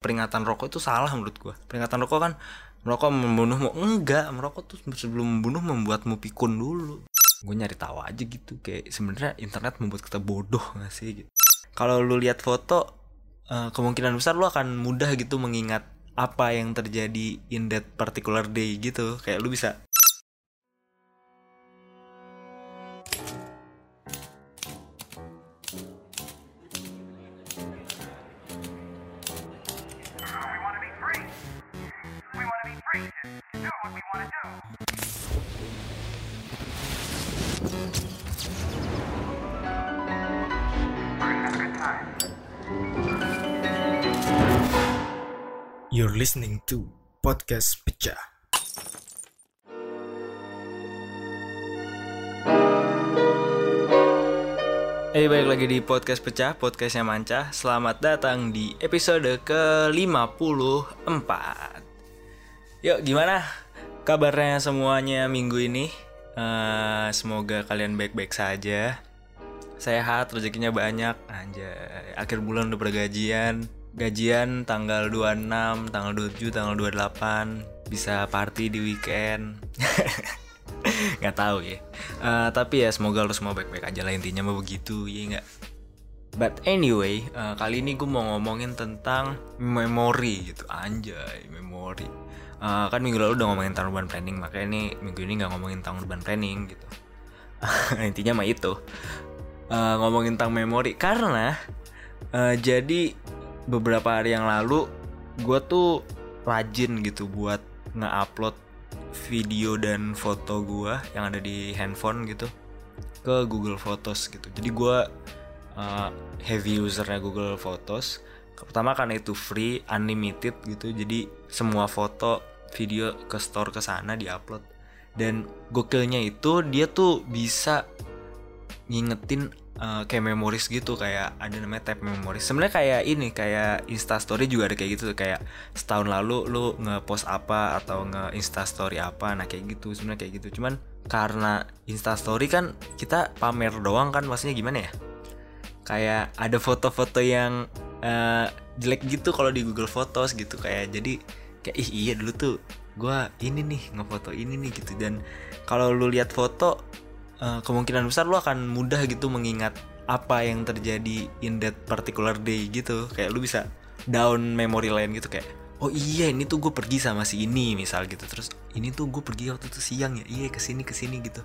peringatan rokok itu salah menurut gua. Peringatan rokok kan merokok membunuhmu. Enggak merokok tuh sebelum membunuh membuatmu pikun dulu. Gue nyari tahu aja gitu kayak sebenarnya internet membuat kita bodoh gak sih gitu. Kalau lu lihat foto uh, kemungkinan besar lu akan mudah gitu mengingat apa yang terjadi in that particular day gitu. Kayak lu bisa You're listening to Podcast Pecah. Eh balik lagi di podcast pecah, podcastnya Manca Selamat datang di episode ke-54 Yuk gimana kabarnya semuanya minggu ini? Uh, semoga kalian baik-baik saja. Sehat, rezekinya banyak. Anjay, akhir bulan udah bergajian Gajian tanggal 26, tanggal 27, tanggal 28 Bisa party di weekend. Nggak tahu ya. Uh, tapi ya semoga lo semua baik-baik aja lah. Intinya mah begitu ya nggak? But anyway uh, kali ini gue mau ngomongin tentang memori gitu. Anjay memori uh, kan minggu lalu udah ngomongin tahun urban planning makanya ini minggu ini nggak ngomongin tahun urban planning gitu intinya mah itu uh, ngomongin tentang memori karena uh, jadi beberapa hari yang lalu gue tuh rajin gitu buat nge-upload video dan foto gue yang ada di handphone gitu ke Google Photos gitu. Jadi gue uh, heavy usernya Google Photos. Pertama karena itu free, unlimited gitu. Jadi semua foto, video ke store ke sana diupload. Dan gokilnya itu dia tuh bisa ngingetin uh, kayak memoris gitu. Kayak ada namanya tab memoris sebenarnya kayak ini kayak insta story juga ada kayak gitu. Kayak setahun lalu lu ngepost apa atau nge insta story apa. Nah kayak gitu. Sebenarnya kayak gitu. Cuman karena insta story kan kita pamer doang kan. Maksudnya gimana ya? Kayak ada foto-foto yang uh, jelek gitu kalau di Google Photos gitu kayak jadi kayak ih iya dulu tuh gue ini nih ngefoto ini nih gitu. Dan kalau lu lihat foto uh, kemungkinan besar lu akan mudah gitu mengingat apa yang terjadi in that particular day gitu. Kayak lu bisa down memory lane gitu kayak oh iya ini tuh gue pergi sama si ini misal gitu. Terus ini tuh gue pergi waktu itu siang ya? Iya ke sini ke sini gitu.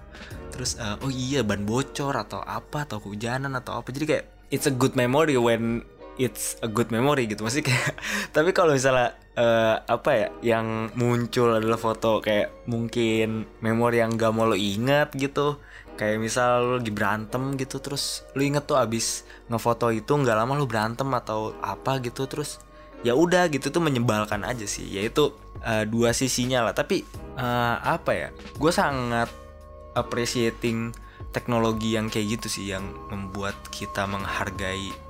Terus uh, oh iya ban bocor atau apa atau kehujanan atau apa. Jadi kayak it's a good memory when it's a good memory gitu. Masih kayak tapi kalau misalnya uh, apa ya yang muncul adalah foto kayak mungkin memori yang gak mau lo ingat gitu. Kayak misal lu lagi berantem gitu terus lu inget tuh abis ngefoto itu nggak lama lu berantem atau apa gitu terus ya udah gitu tuh menyebalkan aja sih. Yaitu uh, dua sisinya lah. Tapi uh, apa ya gue sangat appreciating teknologi yang kayak gitu sih yang membuat kita menghargai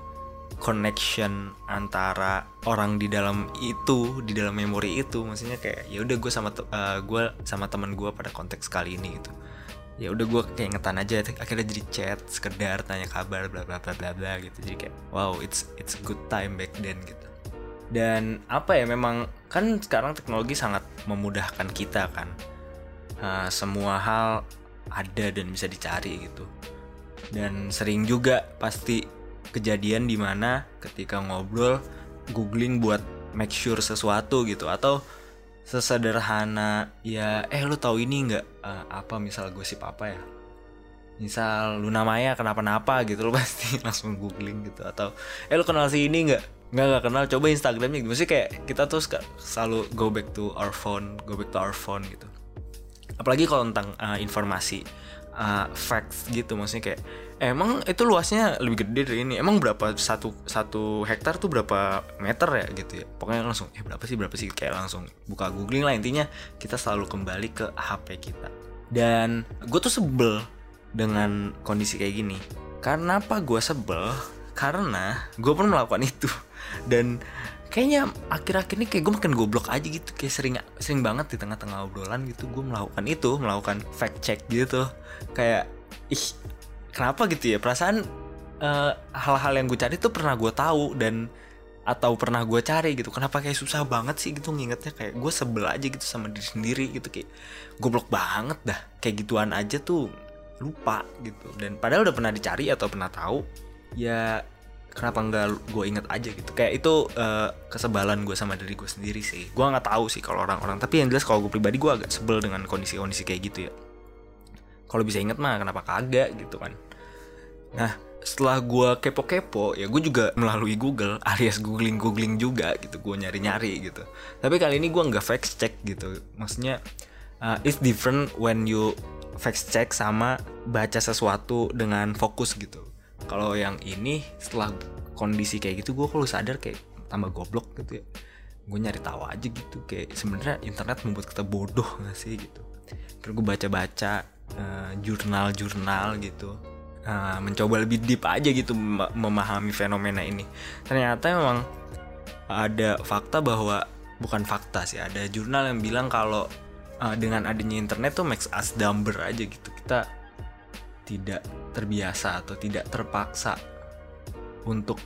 connection antara orang di dalam itu di dalam memori itu. Maksudnya kayak ya udah gue sama uh, gue sama teman gue pada konteks kali ini gitu. Ya udah gue kayak ngetan aja akhirnya jadi chat sekedar tanya kabar bla bla bla bla bla gitu. Jadi kayak wow it's it's a good time back then gitu. Dan apa ya memang kan sekarang teknologi sangat memudahkan kita kan. Uh, semua hal ada dan bisa dicari gitu. Dan sering juga pasti kejadian di mana ketika ngobrol googling buat make sure sesuatu gitu. Atau sesederhana ya eh lu tahu ini nggak? Uh, apa misal gosip apa ya? Misal Luna Maya kenapa-napa? gitu lo pasti langsung googling gitu. Atau eh lu kenal si ini nggak? Nggak nggak kenal. Coba Instagramnya. Gitu. Maksudnya kayak kita tuh selalu go back to our phone go back to our phone gitu. Apalagi kalau tentang uh, informasi uh, facts gitu. Maksudnya kayak emang itu luasnya lebih gede dari ini. Emang berapa satu satu hektar tuh berapa meter ya gitu ya? Pokoknya langsung eh berapa sih berapa sih? Kayak langsung buka googling lah. Intinya kita selalu kembali ke HP kita. Dan gue tuh sebel dengan kondisi kayak gini. Karena apa gue sebel? Karena gue pun melakukan itu. Dan kayaknya akhir-akhir ini kayak gue makin goblok aja gitu. Kayak sering sering banget di tengah-tengah obrolan gitu gue melakukan itu melakukan fact check gitu. Kayak ih kenapa gitu ya? Perasaan hal hal-hal yang gue cari tuh pernah gue tahu dan atau pernah gue cari gitu. Kenapa kayak susah banget sih gitu ngingetnya? Kayak gue sebel aja gitu sama diri sendiri gitu kayak goblok banget dah. Kayak gituan aja tuh lupa gitu. Dan padahal udah pernah dicari atau pernah tahu ya kenapa nggak gue inget aja gitu. Kayak itu uh, kesebalan gue sama diri gue sendiri sih. Gue nggak tahu sih kalau orang-orang. Tapi yang jelas kalau gue pribadi gue agak sebel dengan kondisi-kondisi kayak gitu ya kalau bisa inget mah kenapa kagak gitu kan. Nah setelah gue kepo-kepo ya gue juga melalui Google alias googling googling juga gitu. Gue nyari-nyari gitu. Tapi kali ini gue nggak fact check gitu. Maksudnya uh, it's different when you fact check sama baca sesuatu dengan fokus gitu. Kalau yang ini setelah kondisi kayak gitu gue kalau sadar kayak tambah goblok gitu ya. Gue nyari tahu aja gitu. Kayak sebenarnya internet membuat kita bodoh gak sih gitu. Terus gue baca-baca uh, jurnal-jurnal gitu. Uh, mencoba lebih deep aja gitu memahami fenomena ini. Ternyata memang ada fakta bahwa bukan fakta sih ada jurnal yang bilang kalau uh, dengan adanya internet tuh makes us dumber aja gitu. Kita tidak terbiasa atau tidak terpaksa untuk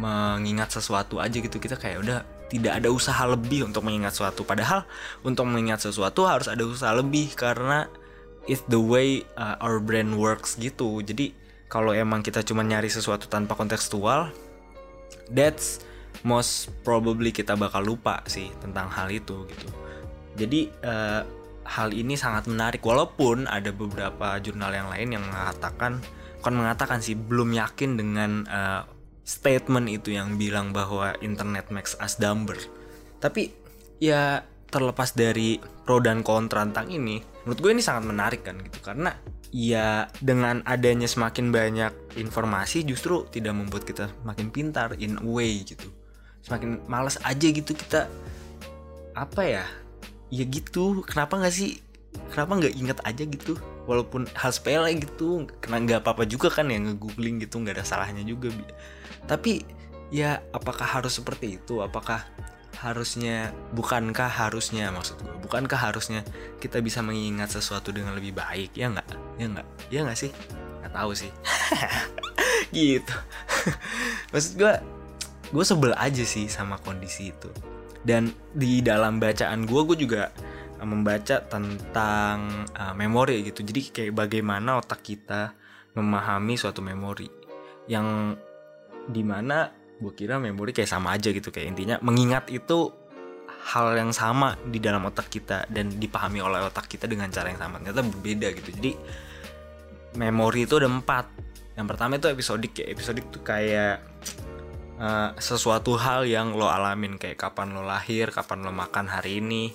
mengingat sesuatu aja gitu. Kita kayak udah tidak ada usaha lebih untuk mengingat sesuatu. Padahal untuk mengingat sesuatu harus ada usaha lebih karena it's the way uh, our brain works gitu. Jadi kalau emang kita cuma nyari sesuatu tanpa kontekstual that's most probably kita bakal lupa sih tentang hal itu gitu. Jadi uh, hal ini sangat menarik. Walaupun ada beberapa jurnal yang lain yang mengatakan kan mengatakan sih belum yakin dengan uh, statement itu yang bilang bahwa internet makes us dumber. Tapi ya terlepas dari pro dan kontra tentang ini, menurut gue ini sangat menarik kan gitu karena ya dengan adanya semakin banyak informasi justru tidak membuat kita makin pintar in a way gitu. Semakin males aja gitu kita apa ya? Ya gitu, kenapa nggak sih? Kenapa nggak inget aja gitu? Walaupun hal sepele gitu, kena nggak apa-apa juga kan yang nge-googling gitu nggak ada salahnya juga. Tapi ya apakah harus seperti itu? Apakah harusnya bukankah harusnya maksud gue bukankah harusnya kita bisa mengingat sesuatu dengan lebih baik? Ya nggak? Ya nggak? Ya nggak sih? Nggak tahu sih. Gitu. Maksud gue gue sebel aja sih sama kondisi itu. Dan di dalam bacaan gue gue juga eh, membaca tentang uh, memori gitu. Jadi kayak bagaimana otak kita memahami suatu memori yang di mana gue kira memori kayak sama aja gitu kayak intinya mengingat itu hal yang sama di dalam otak kita dan dipahami oleh otak kita dengan cara yang sama. Ternyata berbeda gitu. Jadi memori itu ada empat. Yang pertama itu episodik ya episodik tuh kayak uh, sesuatu hal yang lo alamin kayak kapan lo lahir kapan lo makan hari ini.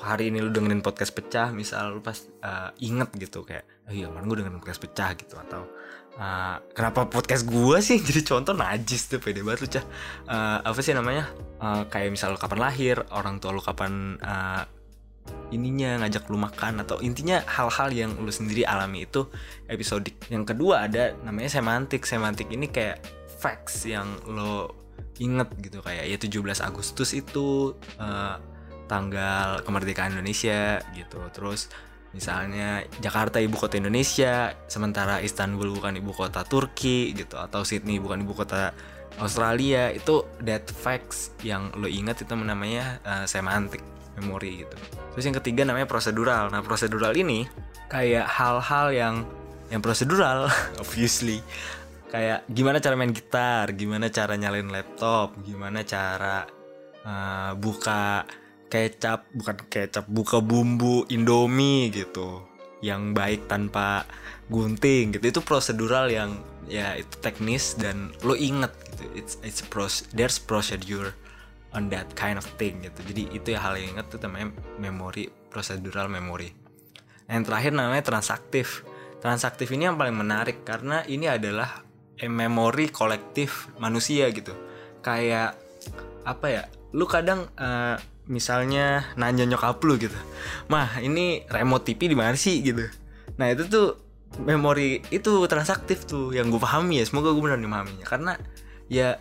Hari ini lo dengerin podcast pecah misal lo pas uh, inget gitu kayak oh iya kemarin gue dengerin podcast pecah gitu atau uh, kenapa podcast gue sih? Jadi contoh najis tuh pede banget lu cah. Uh, apa sih namanya? Uh, kayak misal lu kapan lahir orang tua lu kapan uh, ininya ngajak lu makan atau intinya hal-hal yang lu sendiri alami itu episodik yang kedua ada namanya semantik. Semantik ini kayak facts yang lo inget gitu kayak ya 17 Agustus itu uh, tanggal kemerdekaan Indonesia gitu. Terus misalnya Jakarta ibu kota Indonesia sementara Istanbul bukan ibu kota Turki gitu atau Sydney bukan ibu kota Australia itu that facts yang lo ingat itu namanya uh, semantik memori gitu. Terus yang ketiga namanya prosedural. Nah prosedural ini kayak hal-hal yang yang prosedural obviously. Kayak gimana cara main gitar gimana cara nyalain laptop gimana cara uh, buka kecap bukan kecap buka bumbu Indomie gitu yang baik tanpa gunting gitu. Itu prosedural yang ya itu teknis dan lo inget gitu. It's it's pros there's procedure on that kind of thing gitu. Jadi itu ya hal yang inget tuh namanya memori prosedural memory yang terakhir namanya transaktif. Transaktif ini yang paling menarik karena ini adalah memori kolektif manusia gitu. Kayak apa ya lu kadang uh, misalnya nanya nyokap lu gitu mah ini remote TV di mana sih? gitu. Nah itu tuh memori itu transaktif tuh yang gue pahami ya. Semoga gue benar memahaminya karena ya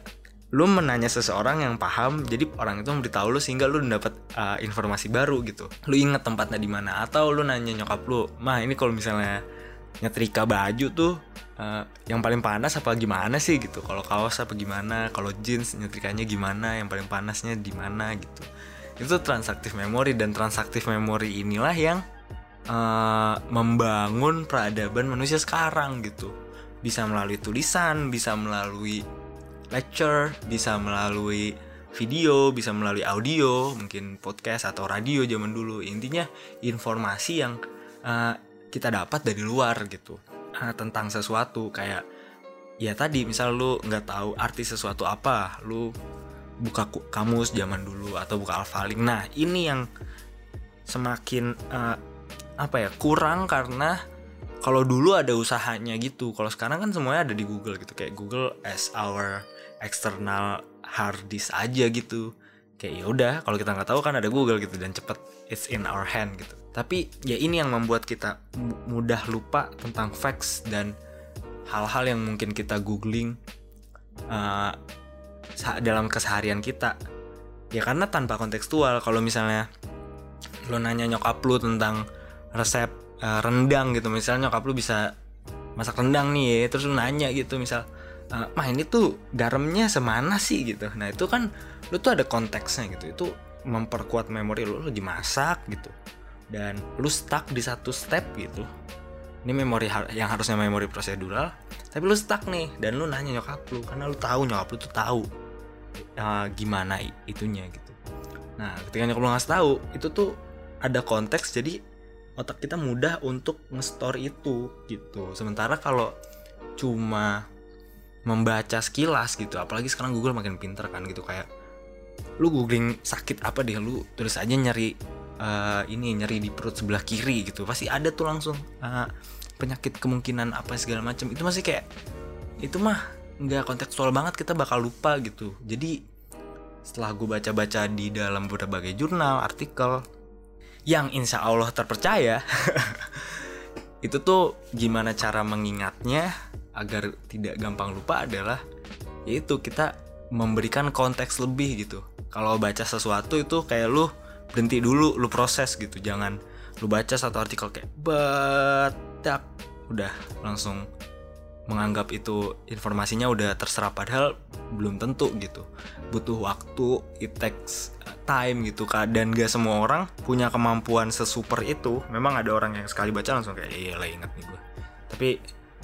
lu menanya seseorang yang paham jadi orang itu memberitahu lu sehingga lu dapat uh, informasi baru gitu. Lu inget tempatnya di mana atau lu nanya nyokap lu mah ini kalau misalnya nyetrika baju tuh uh, yang paling panas apa gimana sih? gitu. Kalau kaos apa gimana? Kalau jeans nyetrikanya gimana? Yang paling panasnya di mana? gitu itu transaktif memori dan transaktif memori inilah yang uh, membangun peradaban manusia sekarang gitu. Bisa melalui tulisan bisa melalui lecture bisa melalui video bisa melalui audio mungkin podcast atau radio zaman dulu. Intinya informasi yang uh, kita dapat dari luar gitu. Uh, tentang sesuatu kayak ya tadi misal lu nggak tahu arti sesuatu apa lu buka kamus zaman dulu atau buka alfaling nah ini yang semakin uh, apa ya kurang karena kalau dulu ada usahanya gitu. Kalau sekarang kan semuanya ada di Google gitu. Kayak Google as our external hard disk aja gitu. Kayak ya udah kalau kita nggak tahu kan ada Google gitu dan cepet it's in our hand gitu. Tapi ya ini yang membuat kita mudah lupa tentang facts dan hal-hal yang mungkin kita googling uh, dalam keseharian kita. Ya karena tanpa kontekstual kalau misalnya lo nanya nyokap lu tentang resep uh, rendang gitu misalnya nyokap lu bisa masak rendang nih ya terus lu nanya gitu misal uh, mah ini tuh garamnya semana sih? gitu. Nah itu kan lu tuh ada konteksnya gitu. Itu memperkuat memori lu lagi masak gitu. Dan lu stuck di satu step gitu. Ini memori yang harusnya memori prosedural tapi lu stuck nih dan lu nanya nyokap lu karena lu tahu nyokap lu tuh tahu uh, gimana itunya gitu. Nah ketika nyokap lu ngasih tahu itu tuh ada konteks jadi otak kita mudah untuk nge-store itu gitu. Sementara kalau cuma membaca sekilas gitu apalagi sekarang Google makin pinter kan gitu kayak lu googling sakit apa deh lu tulis aja nyari uh, ini nyeri di perut sebelah kiri gitu. Pasti ada tuh langsung uh, penyakit kemungkinan apa segala macam. Itu masih kayak itu mah nggak kontekstual banget kita bakal lupa gitu. Jadi setelah gue baca-baca di dalam berbagai jurnal artikel yang insya Allah terpercaya itu tuh gimana cara mengingatnya agar tidak gampang lupa adalah yaitu kita memberikan konteks lebih gitu. Kalau baca sesuatu itu kayak lu berhenti dulu lu proses gitu. Jangan lu baca satu artikel kayak batak udah langsung menganggap itu informasinya udah terserap padahal belum tentu gitu. Butuh waktu it takes time gitu kak. Dan gak semua orang punya kemampuan sesuper itu. Memang ada orang yang sekali baca langsung kayak iya lah inget nih gue tapi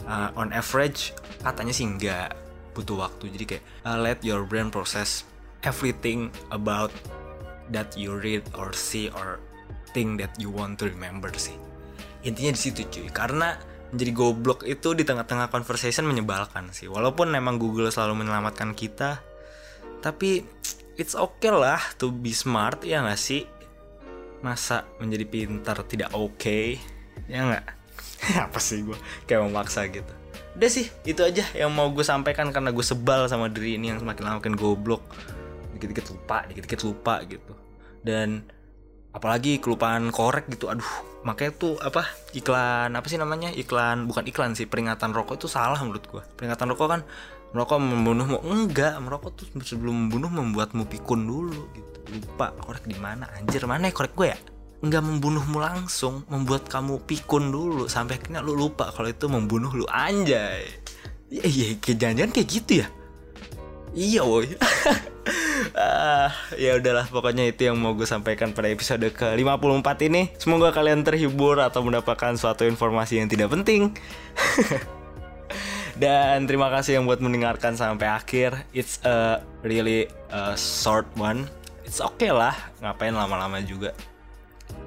uh, on average katanya sih nggak butuh waktu. Jadi kayak uh, let your brain process everything about that you read or see or think that you want to remember sih. Intinya di situ cuy. Karena menjadi goblok itu di tengah-tengah conversation menyebalkan sih. Walaupun memang Google selalu menyelamatkan kita tapi it's okay lah to be smart ya nggak sih? Masa menjadi pintar tidak oke okay? ya nggak? Apa sih gue kayak memaksa gitu. Udah sih itu aja yang mau gue sampaikan karena gue sebal sama diri ini yang semakin lama makin goblok. Dikit-dikit lupa dikit-dikit lupa gitu. Dan apalagi kelupaan korek gitu aduh makanya tuh apa iklan apa sih namanya iklan bukan iklan sih peringatan rokok itu salah menurut gue peringatan rokok kan merokok membunuhmu enggak merokok tuh sebelum membunuh membuatmu pikun dulu gitu. Lupa korek di mana anjir mana ya korek gue ya? Nggak membunuhmu langsung membuat kamu pikun dulu sampai akhirnya lu lupa kalau itu membunuh lu anjay. Iya iya jangan-jangan kayak gitu ya? Iya woi ah, ya udahlah pokoknya itu yang mau gue sampaikan pada episode ke 54 ini. Semoga kalian terhibur atau mendapatkan suatu informasi yang tidak penting. Dan terima kasih yang buat mendengarkan sampai akhir. It's a really a short one. It's okay lah ngapain lama-lama juga.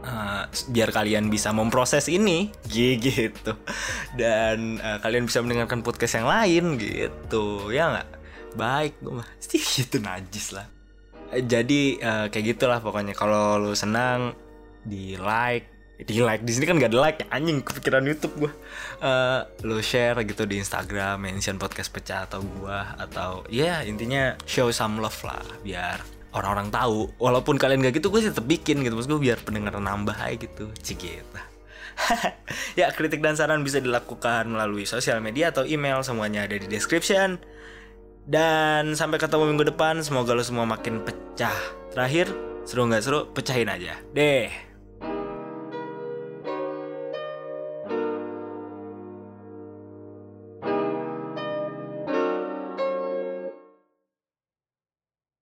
Uh, biar kalian bisa memproses ini. Gitu. Dan uh, kalian bisa mendengarkan podcast yang lain gitu. Ya nggak? Baik gue mah. Sih itu najis lah jadi uh, kayak gitulah pokoknya. Kalau lu senang di like. Di like di sini kan gak ada like anjing kepikiran YouTube gue uh, lu share gitu di Instagram mention podcast pecah atau gua atau ya yeah, intinya show some love lah biar orang-orang tahu. Walaupun kalian gak gitu gue sih tetap bikin gitu. Maksud gue biar pendengar nambah aja gitu. Cikit ya kritik dan saran bisa dilakukan melalui sosial media atau email. Semuanya ada di description dan sampai ketemu minggu depan semoga lo semua makin pecah. Terakhir seru nggak seru? Pecahin aja. Deh